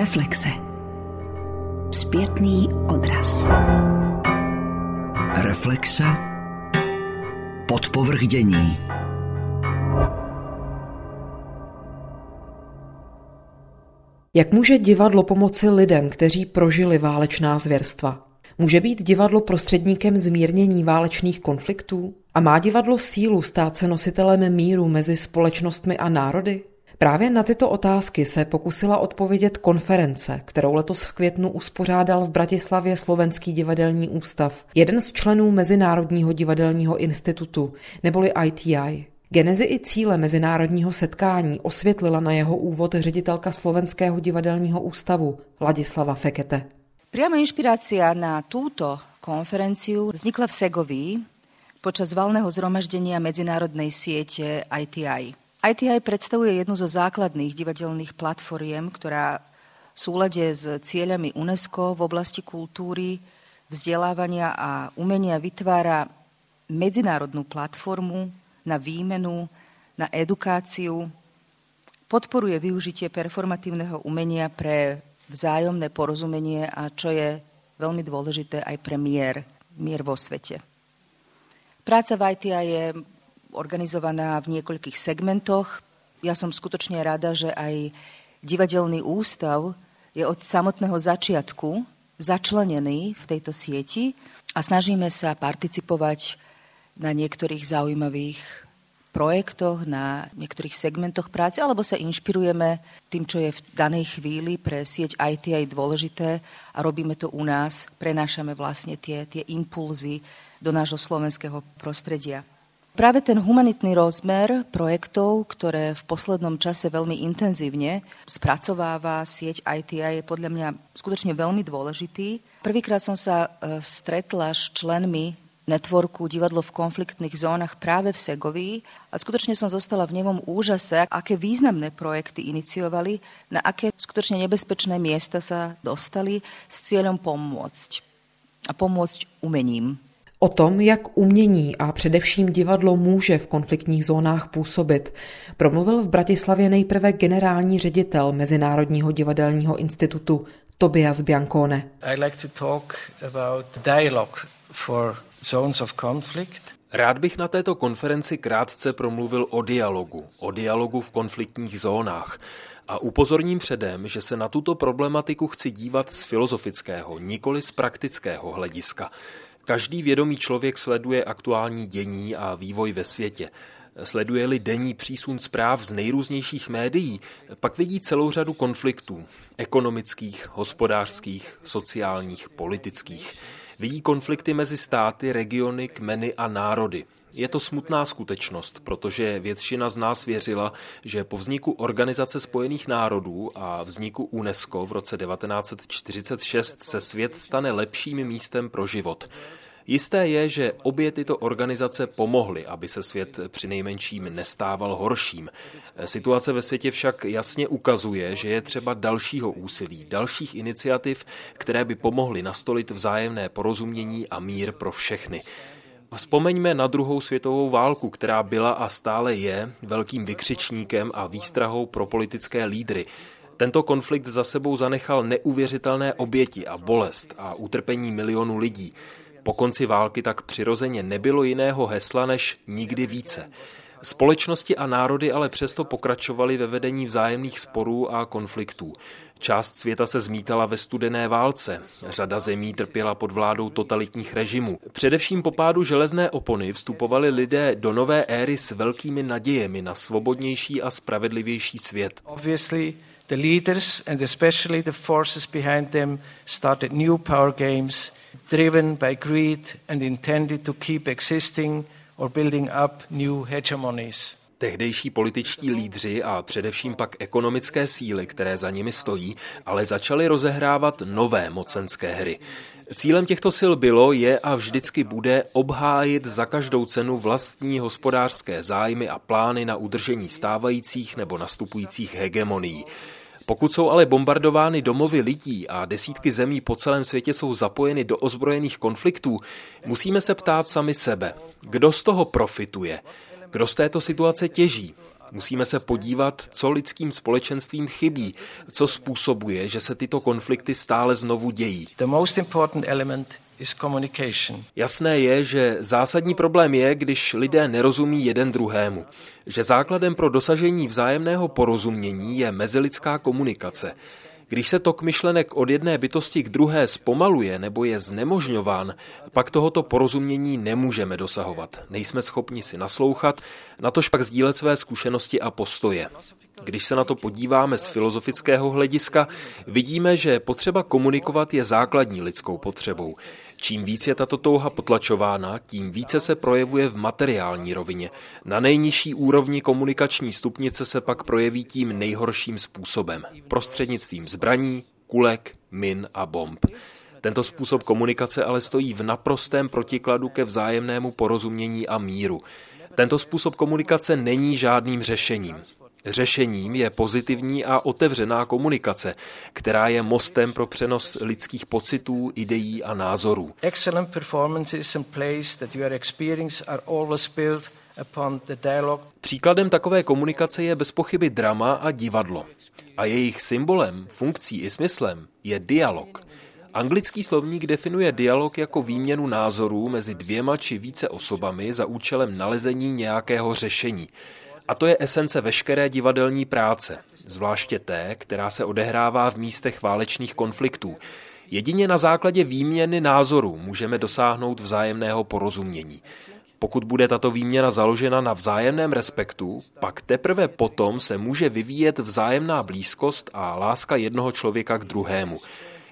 Reflexe. Zpětný odraz. Reflexe. Podpovrchdění. Jak může divadlo pomoci lidem, kteří prožili válečná zvěrstva? Může být divadlo prostředníkem zmírnění válečných konfliktů? A má divadlo sílu stát se nositelem míru mezi společnostmi a národy? Právě na tyto otázky se pokusila odpovědět konference, kterou letos v květnu uspořádal v Bratislavě Slovenský divadelní ústav, jeden z členů Mezinárodního divadelního institutu, neboli ITI. Genezi i cíle mezinárodního setkání osvětlila na jeho úvod ředitelka Slovenského divadelního ústavu Ladislava Fekete. Priama inšpirácia na túto konferenciu vznikla v Segovii počas valného zhromaždenia medzinárodnej siete ITI. ITI predstavuje jednu zo základných divadelných platformiem, ktorá v súlade s cieľami UNESCO v oblasti kultúry, vzdelávania a umenia vytvára medzinárodnú platformu na výmenu, na edukáciu, podporuje využitie performatívneho umenia pre vzájomné porozumenie a čo je veľmi dôležité aj pre mier, mier vo svete. Práca v ITIA je organizovaná v niekoľkých segmentoch. Ja som skutočne rada, že aj divadelný ústav je od samotného začiatku začlenený v tejto sieti a snažíme sa participovať na niektorých zaujímavých projektoch, na niektorých segmentoch práce, alebo sa inšpirujeme tým, čo je v danej chvíli pre sieť IT aj dôležité a robíme to u nás, prenášame vlastne tie, tie impulzy do nášho slovenského prostredia. Práve ten humanitný rozmer projektov, ktoré v poslednom čase veľmi intenzívne spracováva sieť ITI, je podľa mňa skutočne veľmi dôležitý. Prvýkrát som sa e, stretla s členmi networku divadlo v konfliktných zónach práve v Segovii a skutočne som zostala v nemom úžase, aké významné projekty iniciovali, na aké skutočne nebezpečné miesta sa dostali s cieľom pomôcť a pomôcť umením. O tom, jak umění a především divadlo může v konfliktních zónách působit, promluvil v Bratislavě nejprve generální ředitel Mezinárodního divadelního institutu Tobias Biancone. I like to talk about dialogue for zones of conflict. Rád bych na této konferenci krátce promluvil o dialogu, o dialogu v konfliktních zónách. A upozorním předem, že se na tuto problematiku chci dívat z filozofického, nikoli z praktického hlediska. Každý vědomý člověk sleduje aktuální dění a vývoj ve světě. Sleduje-li denní přísun zpráv z nejrůznějších médií, pak vidí celou řadu konfliktů ekonomických, hospodářských, sociálních, politických. Vidí konflikty mezi státy, regiony, kmeny a národy. Je to smutná skutečnost, protože většina z nás věřila, že po vzniku Organizace spojených národů a vzniku UNESCO v roce 1946 se svět stane lepším místem pro život. Jisté je, že obě tyto organizace pomohly, aby se svět při nejmenším nestával horším. Situace ve světě však jasně ukazuje, že je třeba dalšího úsilí, dalších iniciativ, které by pomohly nastolit vzájemné porozumění a mír pro všechny. Vzpomeňme na druhou světovou válku, která byla a stále je velkým vykřičníkem a výstrahou pro politické lídry. Tento konflikt za sebou zanechal neuvěřitelné oběti a bolest a utrpení milionů lidí. Po konci války tak přirozeně nebylo jiného hesla než nikdy více. Společnosti a národy ale přesto pokračovaly ve vedení vzájemných sporů a konfliktů. Část světa se zmítala ve studené válce, řada zemí trpěla pod vládou totalitních režimů. Především po pádu železné opony vstupovali lidé do nové éry s velkými nadějemi na svobodnější a spravedlivější svět. Obviously, the leaders and especially the forces behind them started new power games driven by greed and intended to keep existing or building up new hegemonies. Tehdejší političtí lídři a především pak ekonomické síly, které za nimi stojí, ale začaly rozehrávat nové mocenské hry. Cílem těchto sil bylo, je a vždycky bude obhájit za každou cenu vlastní hospodářské zájmy a plány na udržení stávajících nebo nastupujících hegemonií. Pokud jsou ale bombardovány domovy lidí a desítky zemí po celém světě jsou zapojeny do ozbrojených konfliktů, musíme se ptát sami sebe, kdo z toho profituje, kdo z této situace těží. Musíme se podívat, co lidským společenstvím chybí, co způsobuje, že se tyto konflikty stále znovu dějí. The most important element Jasné je, že zásadní problém je, když lidé nerozumí jeden druhému. Že základem pro dosažení vzájemného porozumění je mezilidská komunikace. Když se tok myšlenek od jedné bytosti k druhé zpomaluje nebo je znemožňován, pak tohoto porozumění nemůžeme dosahovat. Nejsme schopni si naslouchat, natož pak sdílet své zkušenosti a postoje. Když se na to podíváme z filozofického hlediska, vidíme, že potřeba komunikovat je základní lidskou potřebou. Čím víc je tato touha potlačována, tím více se projevuje v materiální rovině. Na nejnižší úrovni komunikační stupnice se pak projeví tím nejhorším způsobem. Prostřednictvím zbraní, kulek, min a bomb. Tento způsob komunikace ale stojí v naprostém protikladu ke vzájemnému porozumění a míru. Tento způsob komunikace není žádným řešením. Řešením je pozitivní a otevřená komunikace, která je mostem pro přenos lidských pocitů, ideí a názorů. Excellent performances and plays that you are experiencing are always built upon the dialogue. Příkladem takové komunikace je bez pochyby drama a divadlo. A jejich symbolem, funkcí i smyslem je dialog. Anglický slovník definuje dialog jako výměnu názorů mezi dvěma či více osobami za účelem nalezení nějakého řešení. A to je esence veškeré divadelní práce, zvláště té, která se odehrává v místech válečných konfliktů. Jedině na základě výměny názorů můžeme dosáhnout vzájemného porozumění. Pokud bude tato výměna založena na vzájemném respektu, pak teprve potom se může vyvíjet vzájemná blízkost a láska jednoho člověka k druhému.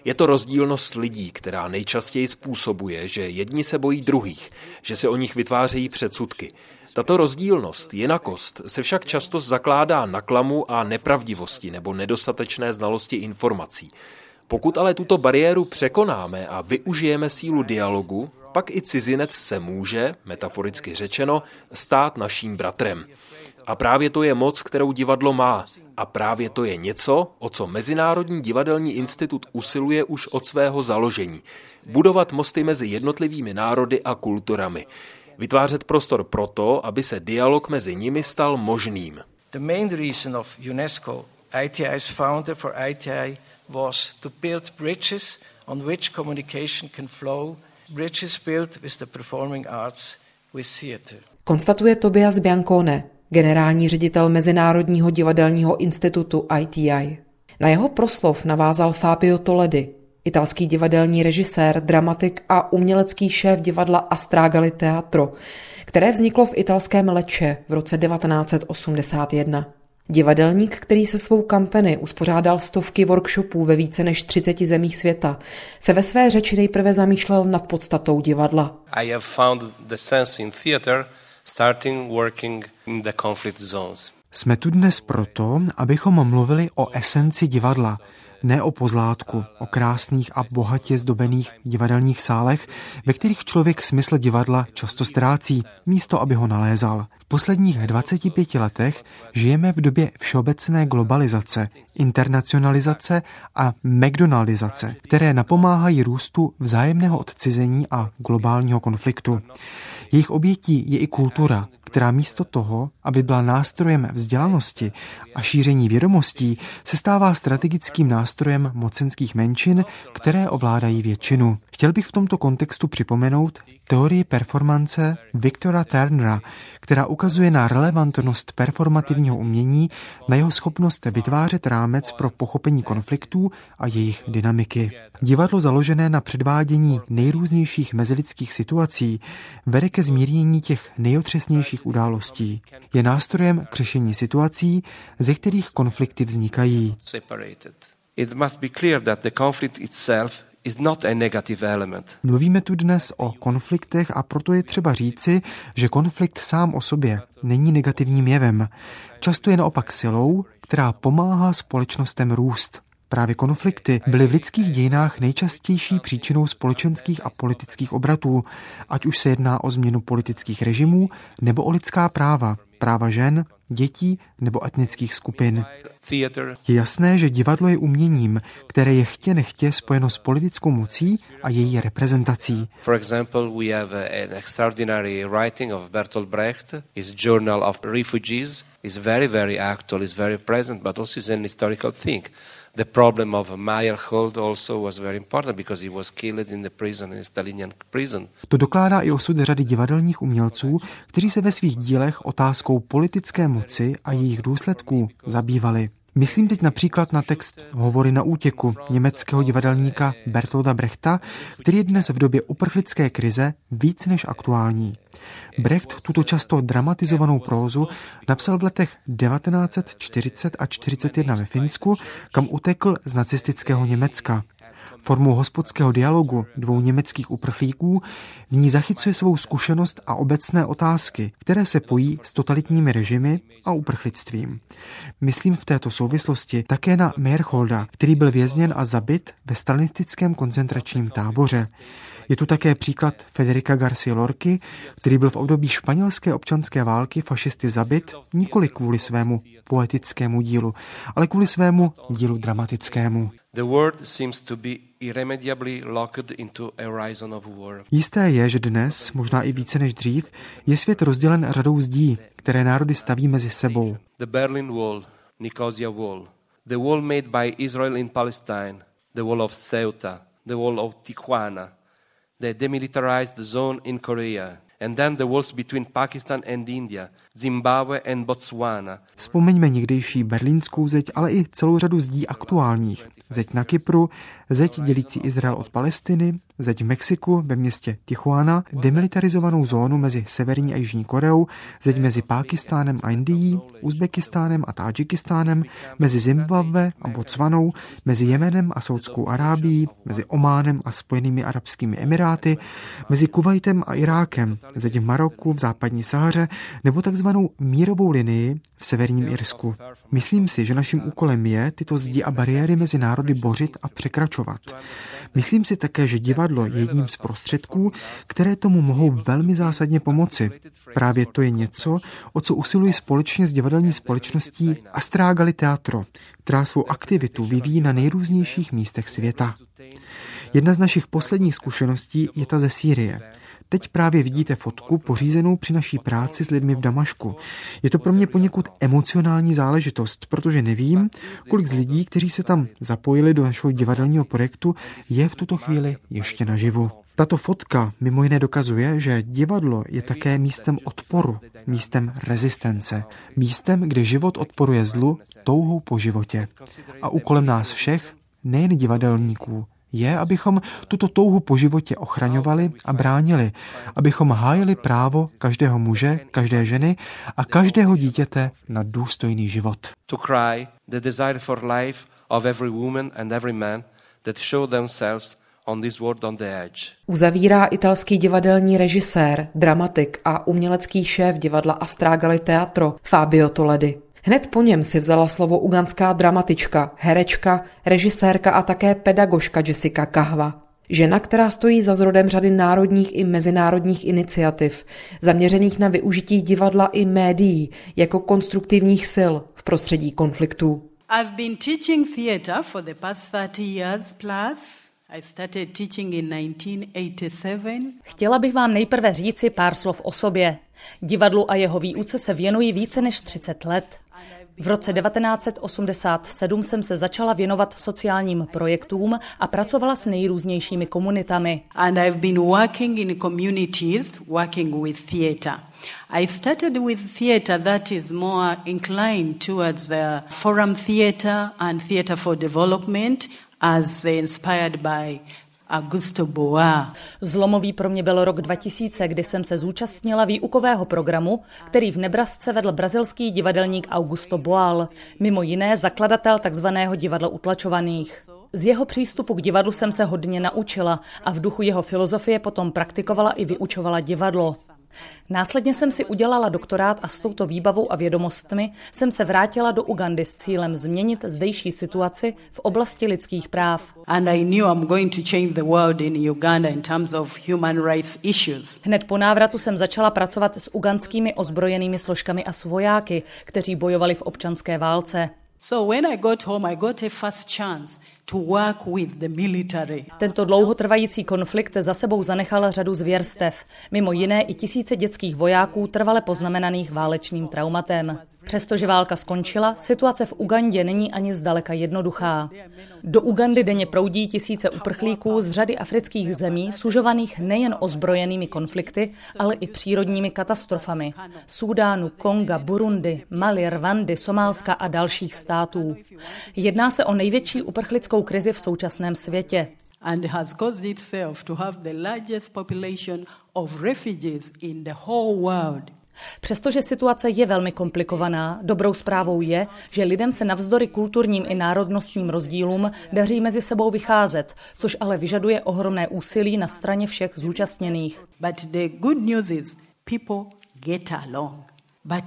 Je to rozdílnost lidí, která nejčastěji způsobuje, že jedni se bojí druhých, že se o nich vytvářejí předsudky. Tato rozdílnost, jinakost, se však často zakládá na klamu a nepravdivosti nebo nedostatečné znalosti informací. Pokud ale tuto bariéru překonáme a využijeme sílu dialogu, pak i cizinec se může, metaforicky řečeno, stát naším bratrem. A právě to je moc, kterou divadlo má. A právě to je něco, o co Mezinárodní divadelní institut usiluje už od svého založení. Budovat mosty mezi jednotlivými národy a kulturami. Vytvářet prostor proto, aby se dialog mezi nimi stal možným. The main reason of UNESCO ITI's founder for ITI was to build bridges on which communication can flow, bridges built with the performing arts, with theater. Konstatuje Tobias Biancone, generální ředitel Mezinárodního divadelního institutu ITI. Na jeho proslov navázal Fabio Toledi, italský divadelní režisér, dramatik a umělecký šéf divadla Astragali Teatro, které vzniklo v italském Leče v roce 1981. Divadelník, který se svou kampany uspořádal stovky workshopů ve více než 30 zemích světa, se ve své řeči nejprve zamýšlel nad podstatou divadla. I have found the sense in theater starting working in the conflict zones. Jsme tu dnes proto, abychom mluvili o esenci divadla, ne o pozlátku, o krásných a bohatě zdobených divadelních sálech, ve kterých člověk smysl divadla často ztrácí, místo aby ho nalézal. V posledních 25 letech žijeme v době všeobecné globalizace, internacionalizace a McDonaldizace, které napomáhají růstu vzájemného odcizení a globálního konfliktu. Jejich obětí je i kultura, která místo toho, aby byla nástrojem vzdělanosti a šíření vědomostí, se stává strategickým nástrojem mocenských menšin, které ovládají většinu. Chtěl bych v tomto kontextu připomenout teorii performance Viktora Turnera, která ukazuje na relevantnost performativního umění, na jeho schopnost vytvářet rámec pro pochopení konfliktů a jejich dynamiky. Divadlo založené na předvádění nejrůznějších mezilidských situací vede ke zmírnění těch nejotřesnějších událostí. Je nástrojem k řešení situací, ze kterých konflikty vznikají. Mluvíme tu dnes o konfliktech a proto je třeba říci, že konflikt sám o sobě není negativním jevem. Často je naopak silou, která pomáhá společnostem růst. Právě konflikty byly v lidských dějinách nejčastější příčinou společenských a politických obratů, ať už se jedná o změnu politických režimů nebo o lidská práva, práva žen, dětí nebo etnických skupin. Je jasné, že divadlo je uměním, které je chtě nechtě spojeno s politickou mocí a její reprezentací. For example, we have an extraordinary writing of Bertolt Brecht, his Journal of Refugees is very, very actual, is very present, but also is an historical thing. The problem of Meyerhold also was very important because he was killed in the prison, in Stalinian prison. To dokládá i osud řady divadelních umělců, kteří se ve svých dílech otázkou politické moci a jejich důsledků zabývali. Myslím teď například na text Hovory na útěku německého divadelníka Bertolda Brechta, který je dnes v době uprchlické krize víc než aktuální. Brecht tuto často dramatizovanou prózu napsal v letech 1940 a 41 ve Finsku, kam utekl z nacistického Německa. Formou hospodského dialogu dvou německých uprchlíků v ní zachycuje svou zkušenost a obecné otázky, které se pojí s totalitními režimy a uprchlictvím. Myslím v této souvislosti také na Meyerholda, který byl vězněn a zabit ve stalinistickém koncentračním táboře. Je tu také příklad Federica Garcia Lorky, který byl v období španělské občanské války fašisty zabit nikoli kvůli svému poetickému dílu, ale kvůli svému dílu dramatickému. The world seems to be irremediably locked into a horizon of war. Jisté je, že dnes, možná i více než dřív, je svět rozdělen řadou zdí, které národy staví mezi sebou. The Berlin Wall, Nicosia Wall, the wall made by Israel in Palestine, the wall of Ceuta, the wall of Tijuana, the demilitarized the zone in Korea, Vzpomeňme někdejší berlínskou zeď, ale i celou řadu zdí aktuálních. Zeď na Kypru, zeď dělící Izrael od Palestiny, zeď v Mexiku ve městě Tijuana, demilitarizovanou zónu mezi Severní a Jižní Koreou, zeď mezi Pákistánem a Indií, Uzbekistánem a Tádžikistánem, mezi Zimbabwe a Botswanou, mezi Jemenem a Saudskou Arábií, mezi Ománem a Spojenými arabskými emiráty, mezi Kuwaitem a Irákem, zeď v Maroku, v západní Sahaře, nebo takzvanou mírovou linii v severním Irsku. Myslím si, že naším úkolem je tyto zdi a bariéry mezi národy bořit a překračovat. Myslím si také, že divadlo je jedním z prostředků, které tomu mohou velmi zásadně pomoci. Právě to je něco, o co usiluji společně s divadelní společností Astragali Teatro, která svou aktivitu vyvíjí na nejrůznějších místech světa. Jedna z našich posledních zkušeností je ta ze Sýrie. Teď právě vidíte fotku pořízenou při naší práci s lidmi v Damašku. Je to pro mě poněkud emocionální záležitost, protože nevím, kolik z lidí, kteří se tam zapojili do našeho divadelního projektu, je v tuto chvíli ještě naživu. Tato fotka mimo jiné dokazuje, že divadlo je také místem odporu, místem rezistence, místem, kde život odporuje zlu touhou po životě. A úkolem nás všech, nejen divadelníků, je, abychom tuto touhu po životě ochraňovali a bránili, abychom hájili právo každého muže, každé ženy a každého dítěte na důstojný život. To cry the desire for life of every woman and every man that show themselves on this world on the edge. Uzavírá italský divadelní režisér, dramatik a umělecký šéf divadla Astragali Teatro Fabio Toledi. Hned po něm si vzala slovo uganská dramatička, herečka, režisérka a také pedagožka Jessica Kahva. Žena, která stojí za zrodem řady národních i mezinárodních iniciativ, zaměřených na využití divadla i médií jako konstruktivních sil v prostředí konfliktů. I've been teaching theater for the past 30 years plus. Chtěla bych vám nejprve říci pár slov o sobě. Divadlu a jeho výuce se věnuji více než 30 let. V roce 1987 jsem se začala věnovat sociálním projektům a pracovala s nejrůznějšími komunitami. And I've been working in communities working with theater. I started with theater that is more inclined towards the forum theater and theater for development as inspired by Augusto Boa. Zlomový pro mě byl rok 2000, kdy jsem se zúčastnila výukového programu, který v Nebrasce vedl brazilský divadelník Augusto Boal, mimo jiné zakladatel takzvaného divadla utlačovaných. Z jeho přístupu k divadlu jsem se hodně naučila a v duchu jeho filozofie potom praktikovala i vyučovala divadlo. Následně jsem si udělala doktorát a s touto výbavou a vědomostmi jsem se vrátila do Ugandy s cílem změnit zdejší situaci v oblasti lidských práv. Hned po návratu jsem začala pracovat s ugandskými ozbrojenými složkami a svojáky, kteří bojovali v občanské válce. So when I got home, I got a first chance Tento dlouhotrvající konflikt za sebou zanechal řadu zvěrstev, mimo jiné i tisíce dětských vojáků trvale poznamenaných válečným traumatem. Přestože válka skončila, situace v Ugandě není ani zdaleka jednoduchá. Do Ugandy denně proudí tisíce uprchlíků z řady afrických zemí, sužovaných nejen ozbrojenými konflikty, ale i přírodními katastrofami. Súdánu, Konga, Burundi, Mali, Rwandy, Somálska a dalších států. Jedná se o největší uprchlickou krizi v současném světě. And has caused itself to have the largest population of refugees in the whole world. Přestože situace je velmi komplikovaná, dobrou zprávou je, že lidem se navzdory kulturním i národnostním rozdílům daří mezi sebou vycházet, což ale vyžaduje ohromné úsilí na straně všech zúčastněných. But the good news is people get along. But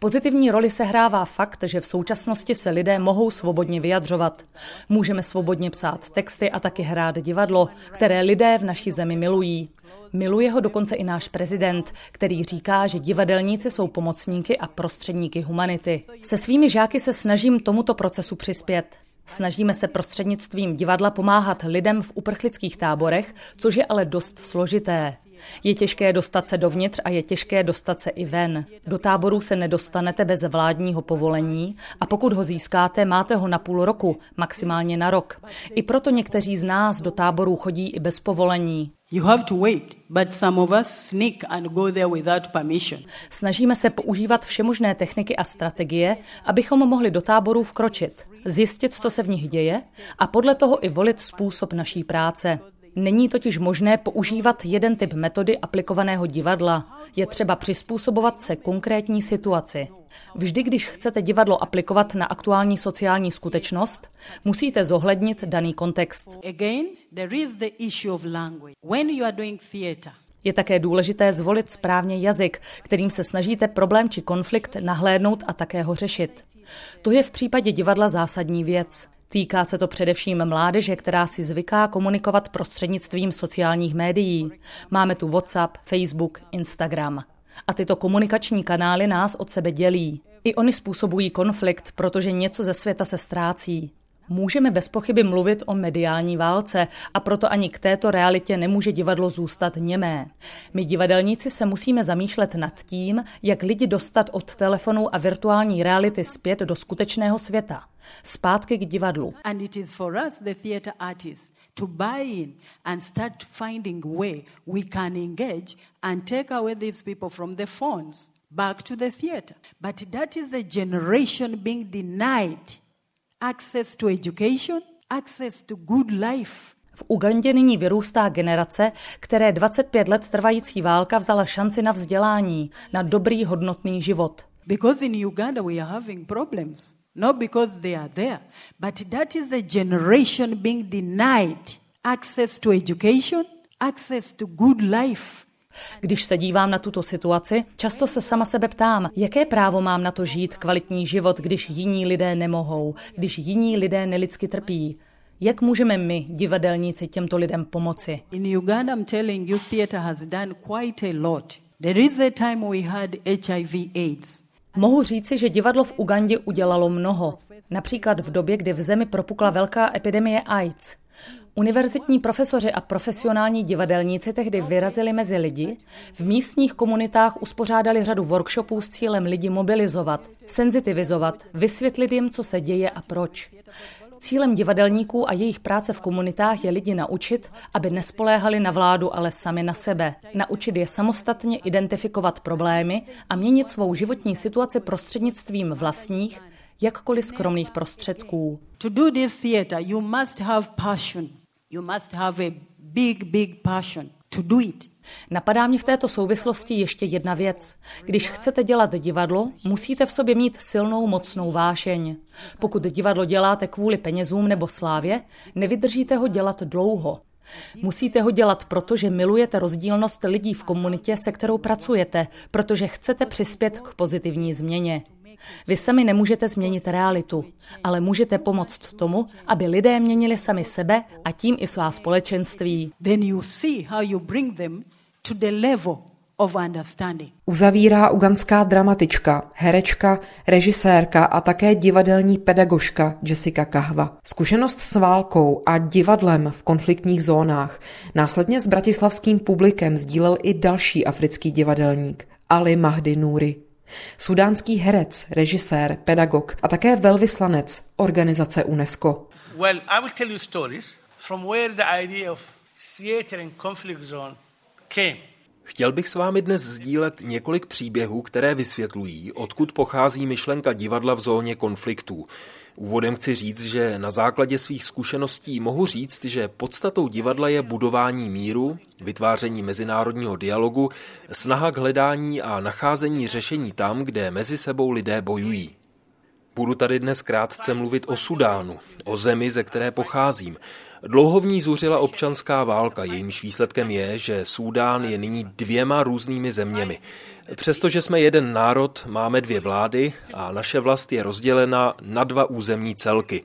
Pozitivní roli sehrává fakt, že v současnosti se lidé mohou svobodně vyjadřovat. Můžeme svobodně psát texty a taky hrát divadlo, které lidé v naší zemi milují. Miluje ho dokonce i náš prezident, který říká, že divadelníci jsou pomocníky a prostředníky humanity. Se svými žáky se snažím tomuto procesu přispět. Snažíme se prostřednictvím divadla pomáhat lidem v uprchlických táborech, což je ale dost složité. Je těžké dostat se dovnitř a je těžké dostat se i ven. Do táboru se nedostanete bez vládního povolení a pokud ho získáte, máte ho na půl roku, maximálně na rok. I proto někteří z nás do táborů chodí i bez povolení. You have to wait, but some of us sneak and go there without permission. Snažíme se používat všemožné techniky a strategie, abychom mohli do táborů vkročit, zjistit, co se v nich děje a podle toho i volit způsob naší práce. Není totiž možné používat jeden typ metody aplikovaného divadla. Je třeba přizpůsobovat se konkrétní situaci. Vždy, když chcete divadlo aplikovat na aktuální sociální skutečnost, musíte zohlednit daný kontext. Je také důležité zvolit správně jazyk, kterým se snažíte problém či konflikt nahlédnout a také ho řešit. To je v případě divadla zásadní věc. Týká se to především mládeže, která si zvyká komunikovat prostřednictvím sociálních médií. Máme tu WhatsApp, Facebook, Instagram. A tyto komunikační kanály nás od sebe dělí. I oni způsobují konflikt, protože něco ze světa se ztrácí. Můžeme bez pochyby mluvit o mediální válce a proto ani k této realitě nemůže divadlo zůstat němé. My divadelníci se musíme zamýšlet nad tím, jak lidi dostat od telefonu a virtuální reality zpět do skutečného světa. Zpátky k divadlu. And it is for us, the theater artists, to buy in and start finding way we can engage and take away these people from the phones back to the theater. But that is a generation being denied access to education, access to good life. V Ugandě nyní vyrůstá generace, které 25 let trvající válka vzala šanci na vzdělání, na dobrý hodnotný život. Because in Uganda we are having problems. Not because they are there, but that is a generation being denied access to education, access to good life. Když se dívám na tuto situaci, často se sama sebe ptám, jaké právo mám na to žít kvalitní život, když jiní lidé nemohou, když jiní lidé nelidsky trpí. Jak můžeme my, divadelníci, těmto lidem pomoci? In Uganda, I'm telling you, theater has done quite a lot. There is a time we had HIV AIDS. Mohu říci, že divadlo v Ugandě udělalo mnoho. Například v době, kdy v zemi propukla velká epidemie AIDS. Univerzitní profesoři a profesionální divadelníci tehdy vyrazili mezi lidi, v místních komunitách uspořádali řadu workshopů s cílem lidi mobilizovat, senzitivizovat, vysvětlit jim, co se děje a proč. Cílem divadelníků a jejich práce v komunitách je lidi naučit, aby nespoléhali na vládu, ale sami na sebe. Naučit je samostatně identifikovat problémy a měnit svou životní situaci prostřednictvím vlastních, jakkoliv skromných prostředků. To do this theater, you must have passion. You must have a big, big passion to do it. Napadá mě v této souvislosti ještě jedna věc. Když chcete dělat divadlo, musíte v sobě mít silnou, mocnou vášeň. Pokud divadlo děláte kvůli penězům nebo slávě, nevydržíte ho dělat dlouho. Musíte ho dělat proto, že milujete rozdílnost lidí v komunitě, se kterou pracujete, protože chcete přispět k pozitivní změně. Vy sami nemůžete změnit realitu, ale můžete pomoct tomu, aby lidé měnili sami sebe a tím i svá společenství. Then you see how you bring them to the level of understanding. Uzavírá uganská dramatička, herečka, režisérka a také divadelní pedagožka Jessica Kahva. Zkušenost s válkou a divadlem v konfliktních zónách následně s bratislavským publikem sdílel i další africký divadelník Ali Mahdi Nuri. Sudánský herec, režisér, pedagog a také velvyslanec organizace UNESCO. Well, I will tell you stories from where the idea of theater conflict zone came. Chtěl bych s vámi dnes sdílet několik příběhů, které vysvětlují, odkud pochází myšlenka divadla v zóně konfliktů. Úvodem chci říct, že na základě svých zkušeností mohu říct, že podstatou divadla je budování míru, vytváření mezinárodního dialogu, snaha k hledání a nacházení řešení tam, kde mezi sebou lidé bojují. Budu tady dnes krátce mluvit o Sudánu, o zemi, ze které pocházím. Dlouho v ní zuřila občanská válka, jejímž výsledkem je, že Súdán je nyní dvěma různými zeměmi. Přestože jsme jeden národ, máme dvě vlády a naše vlast je rozdělena na dva územní celky.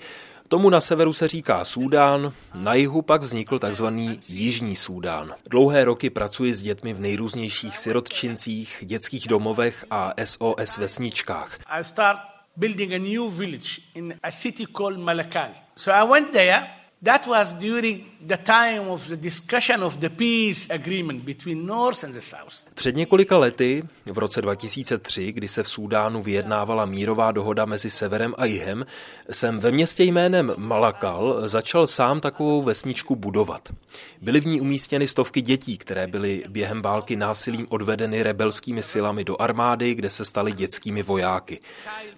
Tomu na severu se říká Súdán, na jihu pak vznikl tzv. Jižní Súdán. Dlouhé roky pracuji s dětmi v nejrůznějších sirotčincích, dětských domovech a SOS vesničkách. I start building a new village in a city called Malakal. So I went there That was during the time of the discussion of the peace agreement between North and the South. Před několika lety, v roce 2003, kdy se v Súdánu vyjednávala mírová dohoda mezi severem a jihem, jsem ve městě jménem Malakal začal sám takovou vesničku budovat. Byly v ní umístěny stovky dětí, které byly během války násilím odvedeny rebelskými silami do armády, kde se staly dětskými vojáky.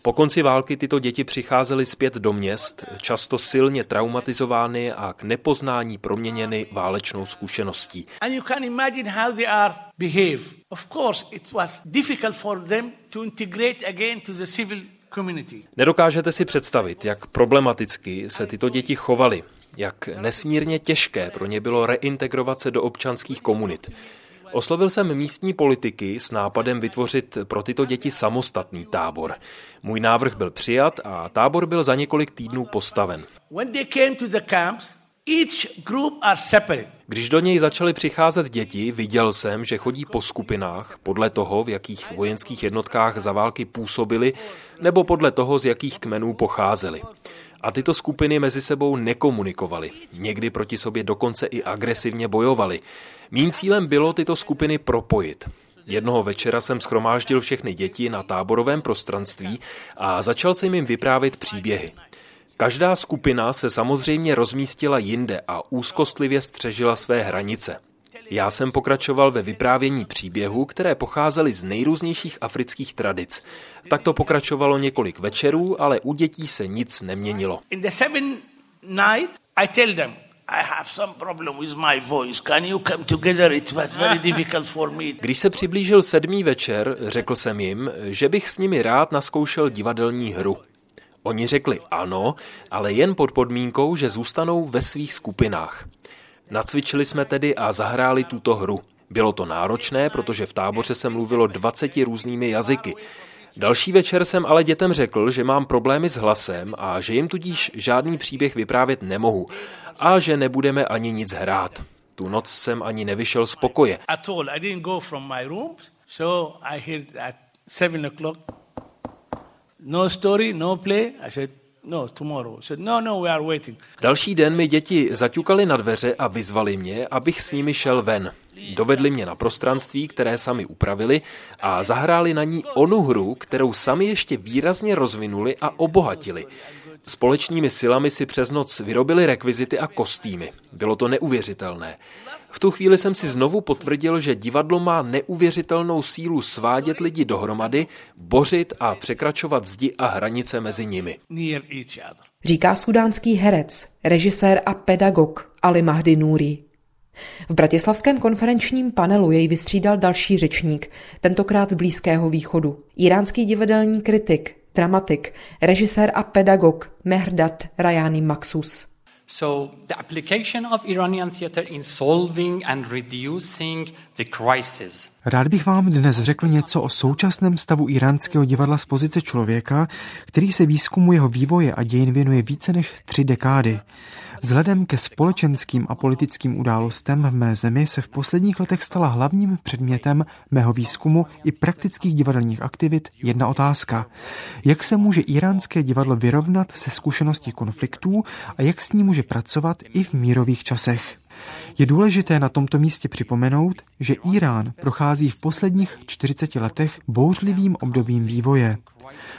Po konci války tyto děti přicházely zpět do měst, často silně traumatizovány a k nepoznání proměněny válečnou zkušeností. And you can imagine how they are behave. Of course, it was difficult for them to integrate again to the civil community. Nedokážete si představit, jak problematicky se tyto děti chovaly, jak nesmírně těžké pro ně bylo reintegrovat se do občanských komunit. Oslovil jsem místní politiky s nápadem vytvořit pro tyto děti samostatný tábor. Můj návrh byl přijat a tábor byl za několik týdnů postaven. When they came to the camps, each group are separate. Když do něj začaly přicházet děti, viděl jsem, že chodí po skupinách, podle toho, v jakých vojenských jednotkách za války působili, nebo podle toho, z jakých kmenů pocházeli. A tyto skupiny mezi sebou nekomunikovaly. Někdy proti sobě dokonce i agresivně bojovaly. Mým cílem bylo tyto skupiny propojit. Jednoho večera jsem schromáždil všechny děti na táborovém prostranství a začal jsem jim vyprávět příběhy. Každá skupina se samozřejmě rozmístila jinde a úzkostlivě střežila své hranice. Já jsem pokračoval ve vyprávění příběhů, které pocházely z nejrůznějších afrických tradic. Tak to pokračovalo několik večerů, ale u dětí se nic neměnilo. Když se přiblížil sedmý večer, řekl jsem jim, že bych s nimi rád naskoušel divadelní hru. Oni řekli ano, ale jen pod podmínkou, že zůstanou ve svých skupinách. Nacvičili jsme tedy a zahráli tuto hru. Bylo to náročné, protože v táboře se mluvilo 20 různými jazyky. Další večer jsem ale dětem řekl, že mám problémy s hlasem a že jim tudíž žádný příběh vyprávět nemohu a že nebudeme ani nic hrát. Tu noc jsem ani nevyšel z pokoje. No story, no play. I said, no, tomorrow. Said, no, no, we are waiting. Další den mi děti zaťukali na dveře a vyzvali mě, abych s nimi šel ven. Dovedli mě na prostranství, které sami upravili a zahráli na ní onu hru, kterou sami ještě výrazně rozvinuli a obohatili. Společnými silami si přes noc vyrobili rekvizity a kostýmy. Bylo to neuvěřitelné. V tu chvíli jsem si znovu potvrdil, že divadlo má neuvěřitelnou sílu svádět lidi dohromady, bořit a překračovat zdi a hranice mezi nimi. Říká sudánský herec, režisér a pedagog Ali Mahdi Nuri. V bratislavském konferenčním panelu jej vystřídal další řečník, tentokrát z Blízkého východu. Iránský divadelní kritik, dramatik, režisér a pedagog Mehrdad Rajani Maxus. So the application of Iranian theater in solving and reducing the crisis. Rád bych vám dnes řekl něco o současném stavu iránského divadla z pozice člověka, který se výzkumu jeho vývoje a dějin věnuje více než tři dekády. Vzhledem ke společenským a politickým událostem v mé zemi se v posledních letech stala hlavním předmětem mého výzkumu i praktických divadelních aktivit jedna otázka. Jak se může iránské divadlo vyrovnat se zkušeností konfliktů a jak s ní může pracovat i v mírových časech? Je důležité na tomto místě připomenout, že Irán prochází v posledních 40 letech bouřlivým obdobím vývoje.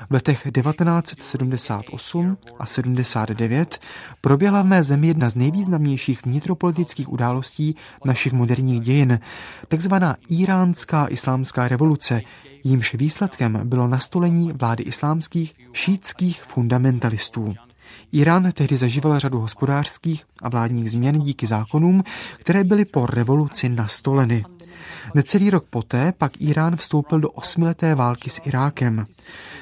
V letech 1978 a 79 proběhla v mé zemi jedna z nejvýznamnějších vnitropolitických událostí našich moderních dějin, takzvaná iránská islámská revoluce, jímž výsledkem bylo nastolení vlády islámských šítských fundamentalistů. Irán tehdy zažíval řadu hospodářských a vládních změn díky zákonům, které byly po revoluci nastoleny. Necelý rok poté pak Irán vstoupil do osmileté války s Irákem.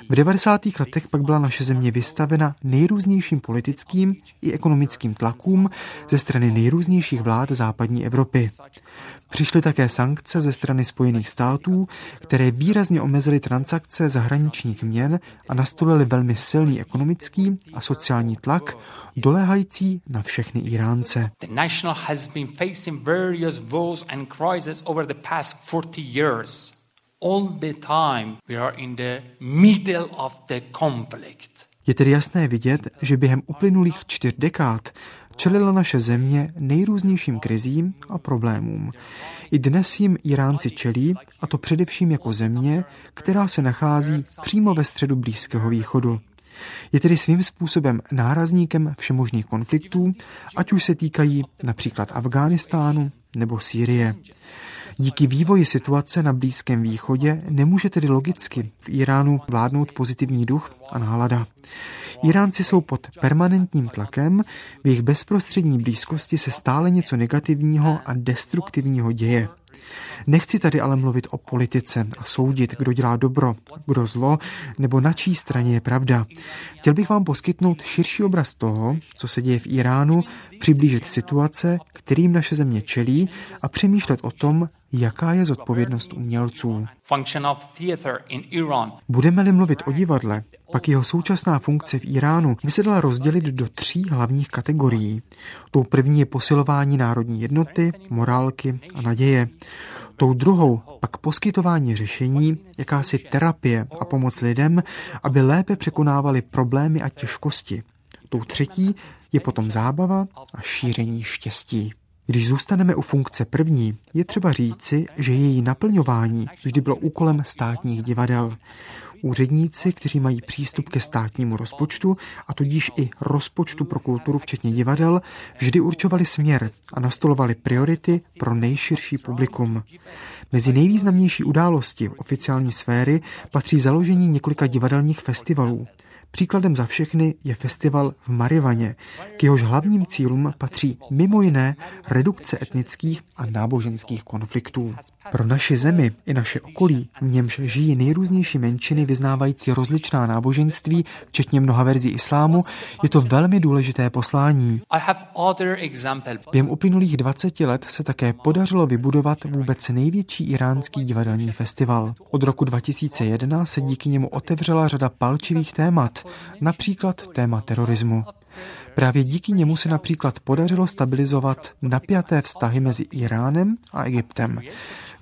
V 90. letech pak byla naše země vystavena nejrůznějším politickým i ekonomickým tlakům ze strany nejrůznějších vlád západní Evropy. Přišly také sankce ze strany Spojených států, které výrazně omezily transakce zahraničních měn a nastolily velmi silný ekonomický a sociální tlak, doléhající na všechny Iránce. The past 40 years. All the time we are in the middle of the conflict. Je tedy jasné vidět, že během uplynulých čtyř dekád čelila naše země nejrůznějším krizím a problémům. I dnes jim Iránci čelí, a to především jako země, která se nachází přímo ve středu Blízkého východu. Je tedy svým způsobem nárazníkem všemožných konfliktů, ať už se týkají například Afghánistánu nebo Sýrie. Díky vývoji situace na Blízkém východě nemůže tedy logicky v Iránu vládnout pozitivní duch a nálada. Iránci jsou pod permanentním tlakem, v jejich bezprostřední blízkosti se stále něco negativního a destruktivního děje. Nechci tady ale mluvit o politice a soudit, kdo dělá dobro, kdo zlo, nebo na čí straně je pravda. Chtěl bych vám poskytnout širší obraz toho, co se děje v Iránu, přiblížit situace, kterým naše země čelí a přemýšlet o tom, jaká je zodpovědnost umělců. Budeme-li mluvit o divadle, pak jeho současná funkce v Iránu by se dala rozdělit do tří hlavních kategorií. Tou první je posilování národní jednoty, morálky a naděje. Tou druhou pak poskytování řešení, jakási terapie a pomoc lidem, aby lépe překonávali problémy a těžkosti. Tou třetí je potom zábava a šíření štěstí. Když zůstaneme u funkce první, je třeba říci, že její naplňování vždy bylo úkolem státních divadel. Úředníci, kteří mají přístup ke státnímu rozpočtu a tudíž i rozpočtu pro kulturu, včetně divadel, vždy určovali směr a nastolovali priority pro nejširší publikum. Mezi nejvýznamnější události oficiální sféry patří založení několika divadelních festivalů. Příkladem za všechny je festival v Marivaně. K jehož hlavním cílům patří mimo jiné redukce etnických a náboženských konfliktů. Pro naši zemi i naše okolí, v němž žijí nejrůznější menšiny vyznávající rozličná náboženství, včetně mnoha verzí islámu, je to velmi důležité poslání. Během uplynulých 20 let se také podařilo vybudovat vůbec největší iránský divadelní festival. Od roku 2001 se díky němu otevřela řada palčivých témat, například téma terorismu. Právě díky němu se například podařilo stabilizovat napjaté vztahy mezi Iránem a Egyptem.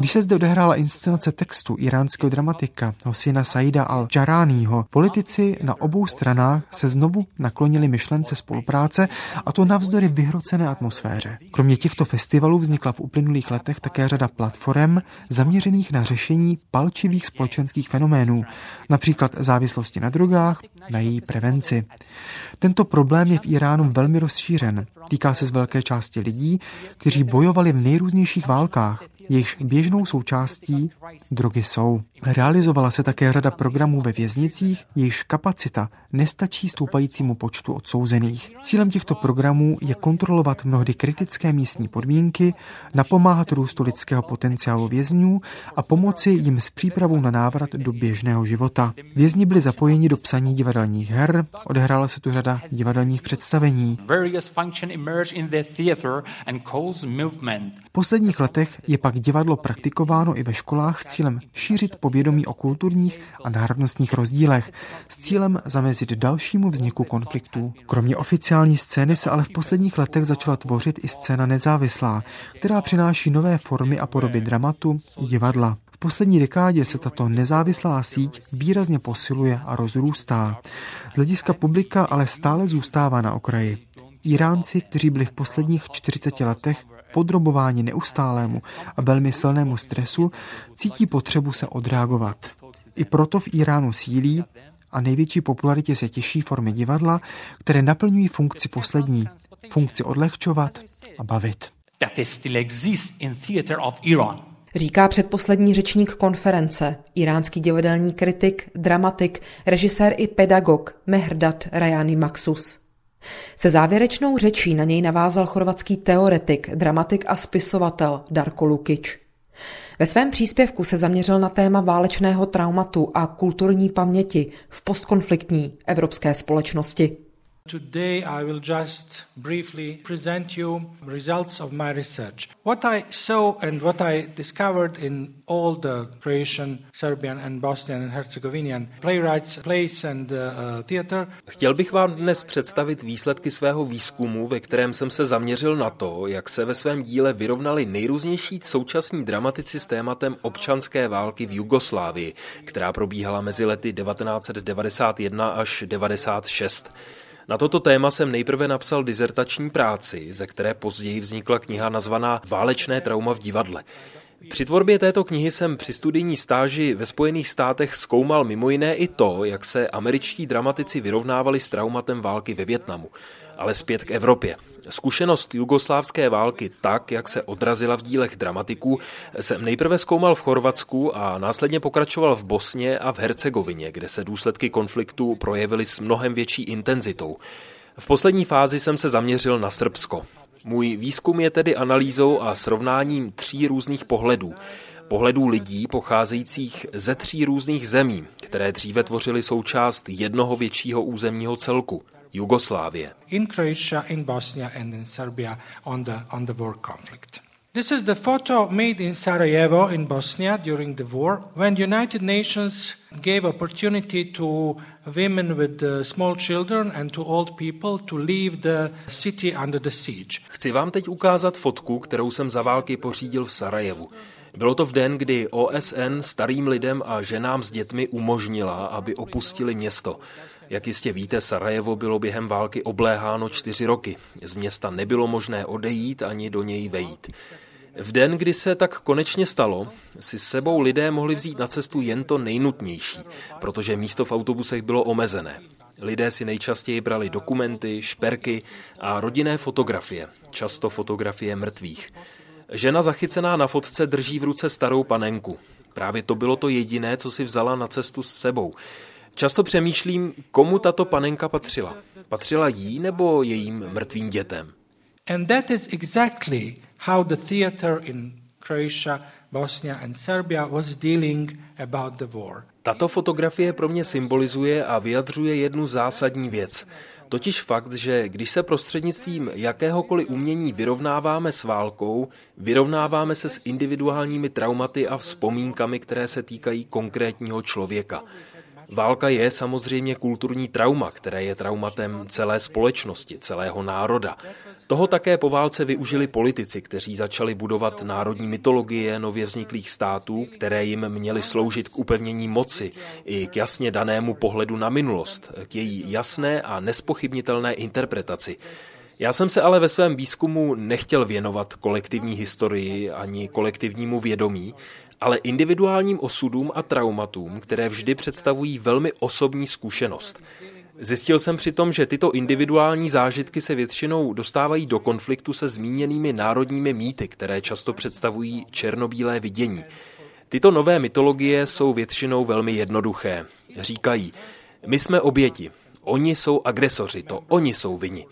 Když se zde odehrála inscenace textu iránského dramatika Hosina Saida al-Jaraniho, politici na obou stranách se znovu naklonili myšlence spolupráce a to navzdory vyhrocené atmosféře. Kromě těchto festivalů vznikla v uplynulých letech také řada platform zaměřených na řešení palčivých společenských fenoménů, například závislosti na drogách, na její prevenci. Tento problém je v Iránu velmi rozšířen. Týká se z velké části lidí, kteří bojovali v nejrůznějších válkách, jejichž běžnou součástí drogy jsou. Realizovala se také řada programů ve věznicích, jejichž kapacita nestačí stoupajícímu počtu odsouzených. Cílem těchto programů je kontrolovat mnohdy kritické místní podmínky, napomáhat růstu lidského potenciálu vězňů a pomoci jim s přípravou na návrat do běžného života. Vězni byli zapojeni do psaní divadelních her, odehrála se tu řada divadelních představení. V posledních letech je pak divadlo praktikováno i ve školách s cílem šířit povědomí o kulturních a národnostních rozdílech, s cílem zamezit dalšímu vzniku konfliktů. Kromě oficiální scény se ale v posledních letech začala tvořit i scéna nezávislá, která přináší nové formy a podoby dramatu i divadla poslední dekádě se tato nezávislá síť výrazně posiluje a rozrůstá. Z hlediska publika ale stále zůstává na okraji. Iránci, kteří byli v posledních 40 letech podrobováni neustálému a velmi silnému stresu, cítí potřebu se odreagovat. I proto v Iránu sílí a největší popularitě se těší formy divadla, které naplňují funkci poslední, funkci odlehčovat a bavit. That still exists in theater of Iran říká předposlední řečník konference, iránský divadelní kritik, dramatik, režisér i pedagog Mehrdad Rajani Maxus. Se závěrečnou řečí na něj navázal chorvatský teoretik, dramatik a spisovatel Darko Lukič. Ve svém příspěvku se zaměřil na téma válečného traumatu a kulturní paměti v postkonfliktní evropské společnosti. Today I will just briefly present you results of my research. What I saw and what I discovered in all the Croatian, Serbian and Bosnian and Herzegovinian playwrights, plays and uh, uh, theater. Chtěl bych vám dnes představit výsledky svého výzkumu, ve kterém jsem se zaměřil na to, jak se ve svém díle vyrovnali nejrůznější současní dramatici s tématem občanské války v Jugoslávii, která probíhala mezi lety 1991 až 96. Na toto téma jsem nejprve napsal dizertační práci, ze které později vznikla kniha nazvaná Válečné trauma v divadle. Při tvorbě této knihy jsem při studijní stáži ve Spojených státech zkoumal mimo jiné i to, jak se američtí dramatici vyrovnávali s traumatem války ve Větnamu. Ale zpět k Evropě. Zkušenost jugoslávské války tak, jak se odrazila v dílech dramatiků, jsem nejprve zkoumal v Chorvatsku a následně pokračoval v Bosně a v Hercegovině, kde se důsledky konfliktu projevily s mnohem větší intenzitou. V poslední fázi jsem se zaměřil na Srbsko. Můj výzkum je tedy analýzou a srovnáním tří různých pohledů. Pohledů lidí pocházejících ze tří různých zemí, které dříve tvořily součást jednoho většího územního celku. Jugoslávie. In Croatia, in Bosnia and in Serbia on the, on the war conflict. This is the photo made in Sarajevo in Bosnia during the war when United Nations gave opportunity to women with uh, small children and to old people to leave the city under the siege. Chci vám teď ukázat fotku, kterou jsem za války pořídil v Sarajevu. Bylo to v den, kdy OSN starým lidem a ženám s dětmi umožnila, aby opustili město. Jak jistě víte, Sarajevo bylo během války obléháno čtyři roky. Z města nebylo možné odejít ani do něj vejít. V den, kdy se tak konečně stalo, si s sebou lidé mohli vzít na cestu jen to nejnutnější, protože místo v autobusech bylo omezené. Lidé si nejčastěji brali dokumenty, šperky a rodinné fotografie, často fotografie mrtvých. Žena zachycená na fotce drží v ruce starou panenku. Právě to bylo to jediné, co si vzala na cestu s sebou. Často přemýšlím, komu tato panenka patřila. Patřila jí nebo jejím mrtvým dětem? And that is exactly how the theater in Croatia, Bosnia and Serbia was dealing about the war. Tato fotografie pro mě symbolizuje a vyjadřuje jednu zásadní věc. Totiž fakt, že když se prostřednictvím jakéhokoliv umění vyrovnáváme s válkou, vyrovnáváme se s individuálními traumaty a vzpomínkami, které se týkají konkrétního člověka. Válka je samozřejmě kulturní trauma, které je traumatem celé společnosti, celého národa. Toho také po válce využili politici, kteří začali budovat národní mytologie nově vzniklých států, které jim měly sloužit k upevnění moci i k jasně danému pohledu na minulost, k její jasné a nespochybnitelné interpretaci. Já jsem se ale ve svém výzkumu nechtěl věnovat kolektivní historii ani kolektivnímu vědomí, ale individuálním osudům a traumatům, které vždy představují velmi osobní zkušenost. Zjistil jsem přitom, že tyto individuální zážitky se většinou dostávají do konfliktu se zmíněnými národními mýty, které často představují černobílé vidění. Tyto nové mytologie jsou většinou velmi jednoduché. Říkají, my jsme oběti, oni jsou agresoři, to oni jsou vini.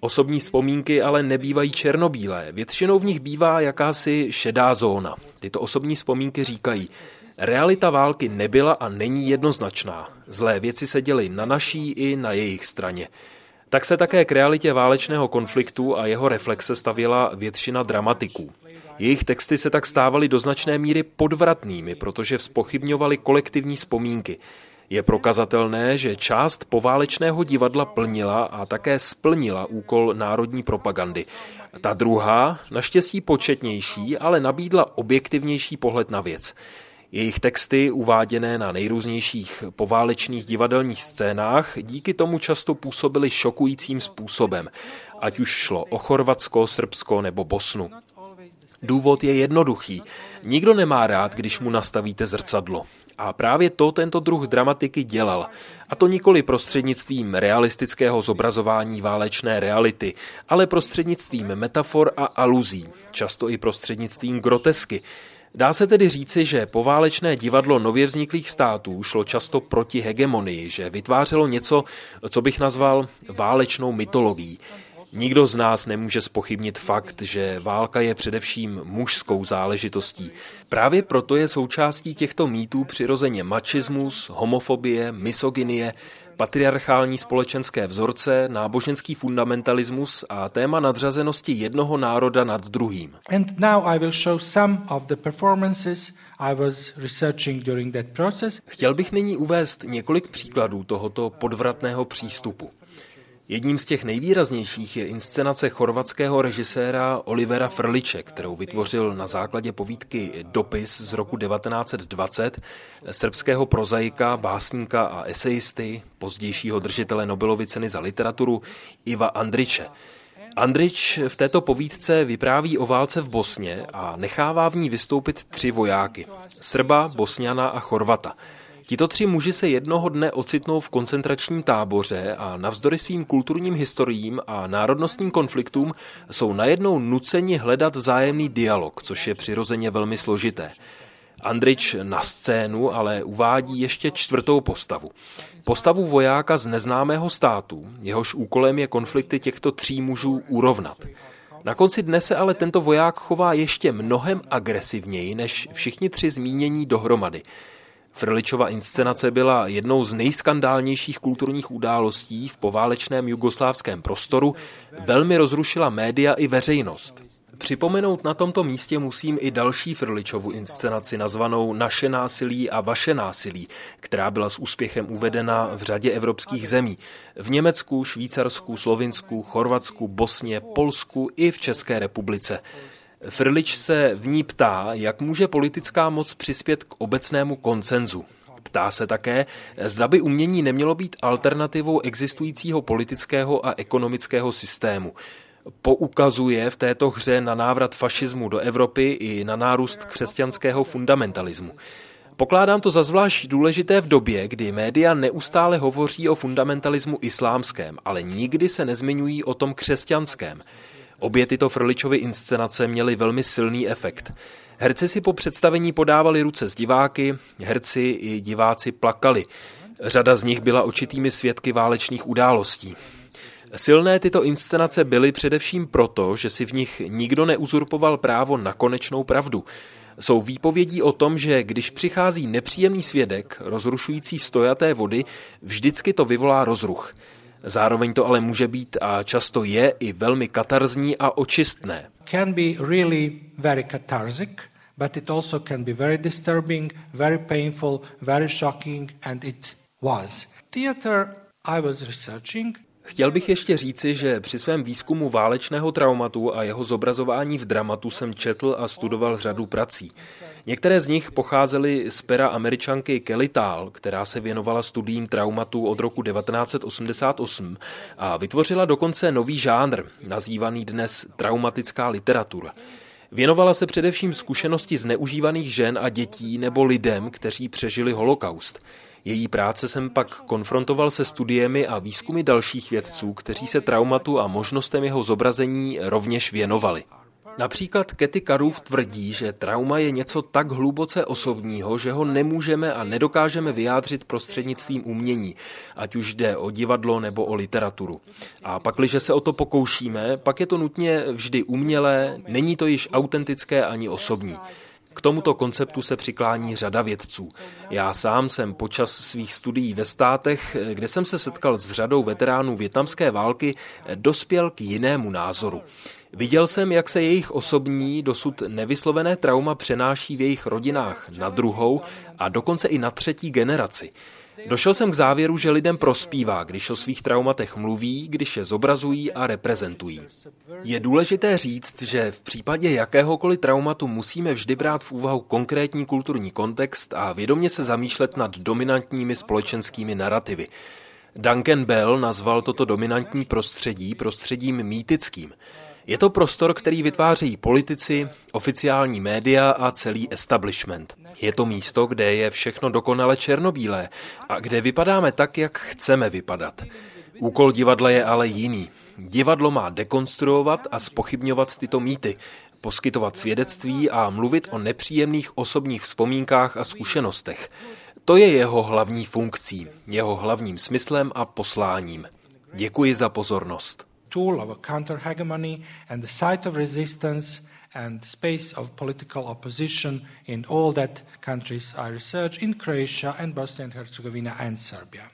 Osobní vzpomínky ale nebývají černobílé, většinou v nich bývá jakási šedá zóna. Tyto osobní vzpomínky říkají, realita války nebyla a není jednoznačná. Zlé věci se děly na naší i na jejich straně. Tak se také k realitě válečného konfliktu a jeho reflexe stavěla většina dramatiků. Jejich texty se tak stávaly do značné míry podvratnými, protože vzpochybňovaly kolektivní vzpomínky. Je prokazatelné, že část poválečného divadla plnila a také splnila úkol národní propagandy. Ta druhá, naštěstí početnější, ale nabídla objektivnější pohled na věc. Jejich texty, uváděné na nejrůznějších poválečných divadelních scénách, díky tomu často působily šokujícím způsobem, ať už šlo o Chorvatsko, Srbsko nebo Bosnu. Důvod je jednoduchý. Nikdo nemá rád, když mu nastavíte zrcadlo. A právě to tento druh dramatiky dělal. A to nikoli prostřednictvím realistického zobrazování válečné reality, ale prostřednictvím metafor a aluzí, často i prostřednictvím grotesky. Dá se tedy říci, že poválečné divadlo nově vzniklých států šlo často proti hegemonii, že vytvářelo něco, co bych nazval válečnou mytologií. Nikdo z nás nemůže spochybnit fakt, že válka je především mužskou záležitostí. Právě proto je součástí těchto mýtů přirozeně mačismus, homofobie, misogynie, patriarchální společenské vzorce, náboženský fundamentalismus a téma nadřazenosti jednoho národa nad druhým. And now I will show some of the performances I was researching during that process. Chtěl bych nyní uvést několik příkladů tohoto podvratného přístupu. Jedním z těch nejvýraznějších je inscenace chorvatského režiséra Olivera Frliče, kterou vytvořil na základě povídky Dopis z roku 1920 srbského prozaika, básníka a esejisty, pozdějšího držitele Nobelovy ceny za literaturu Iva Andriče. Andrič v této povídce vypráví o válce v Bosně a nechává v ní vystoupit tři vojáky. Srba, Bosňana a Chorvata – Tito tři muži se jednoho dne ocitnou v koncentračním táboře a navzdory svým kulturním historiím a národnostním konfliktům jsou najednou nuceni hledat vzájemný dialog, což je přirozeně velmi složité. Andrič na scénu ale uvádí ještě čtvrtou postavu. Postavu vojáka z neznámého státu, jehož úkolem je konflikty těchto tří mužů urovnat. Na konci dne se ale tento voják chová ještě mnohem agresivněji než všichni tři zmínění dohromady. Frličova inscenace byla jednou z nejskandálnějších kulturních událostí v poválečném jugoslávském prostoru, velmi rozrušila média i veřejnost. Připomenout na tomto místě musím i další Frličovu inscenaci nazvanou Naše násilí a vaše násilí, která byla s úspěchem uvedena v řadě evropských zemí. V Německu, Švýcarsku, Slovinsku, Chorvatsku, Bosně, Polsku i v České republice. Frlič se v ní ptá, jak může politická moc přispět k obecnému koncenzu. Ptá se také, zda by umění nemělo být alternativou existujícího politického a ekonomického systému. Poukazuje v této hře na návrat fašismu do Evropy i na nárůst křesťanského fundamentalismu. Pokládám to za zvlášť důležité v době, kdy média neustále hovoří o fundamentalismu islámském, ale nikdy se nezmiňují o tom křesťanském. Obě tyto Frličovy inscenace měly velmi silný efekt. Herci si po představení podávali ruce s diváky, herci i diváci plakali. Řada z nich byla očitými svědky válečných událostí. Silné tyto inscenace byly především proto, že si v nich nikdo neuzurpoval právo na konečnou pravdu. Jsou výpovědí o tom, že když přichází nepříjemný svědek, rozrušující stojaté vody, vždycky to vyvolá rozruch. Zároveň to ale může být a často je i velmi katarzní a očistné. Can be really very catharsic, but it also can be very disturbing, very painful, very shocking and it was. Theater I was researching Chtěl bych ještě říci, že při svém výzkumu válečného traumatu a jeho zobrazování v dramatu jsem četl a studoval řadu prací. Některé z nich pocházely z pera američanky Kelly Tal, která se věnovala studiím traumatu od roku 1988 a vytvořila dokonce nový žánr, nazývaný dnes traumatická literatura. Věnovala se především zkušenosti zneužívaných žen a dětí nebo lidem, kteří přežili holokaust. Její práce jsem pak konfrontoval se studiemi a výzkumy dalších vědců, kteří se traumatu a možnostem jeho zobrazení rovněž věnovali. Například Kety Karův tvrdí, že trauma je něco tak hluboce osobního, že ho nemůžeme a nedokážeme vyjádřit prostřednictvím umění, ať už jde o divadlo nebo o literaturu. A pak, když se o to pokoušíme, pak je to nutně vždy umělé, není to již autentické ani osobní. K tomuto konceptu se přiklání řada vědců. Já sám jsem počas svých studií ve státech, kde jsem se setkal s řadou veteránů větnamské války, dospěl k jinému názoru. Viděl jsem, jak se jejich osobní, dosud nevyslovené trauma přenáší v jejich rodinách na druhou a dokonce i na třetí generaci. Došel jsem k závěru, že lidem prospívá, když o svých traumatech mluví, když je zobrazují a reprezentují. Je důležité říct, že v případě jakéhokoliv traumatu musíme vždy brát v úvahu konkrétní kulturní kontext a vědomě se zamýšlet nad dominantními společenskými narrativy. Duncan Bell nazval toto dominantní prostředí prostředím mýtickým. Je to prostor, který vytvářejí politici, oficiální média a celý establishment. Je to místo, kde je všechno dokonale černobílé a kde vypadáme tak, jak chceme vypadat. Úkol divadla je ale jiný. Divadlo má dekonstruovat a spochybňovat tyto mýty, poskytovat svědectví a mluvit o nepříjemných osobních vzpomínkách a zkušenostech. To je jeho hlavní funkcí, jeho hlavním smyslem a posláním. Děkuji za pozornost. Tool of counter-hegemony and the site of resistance and space of political opposition in all that countries I research in Croatia and Bosnia and Herzegovina and Serbia.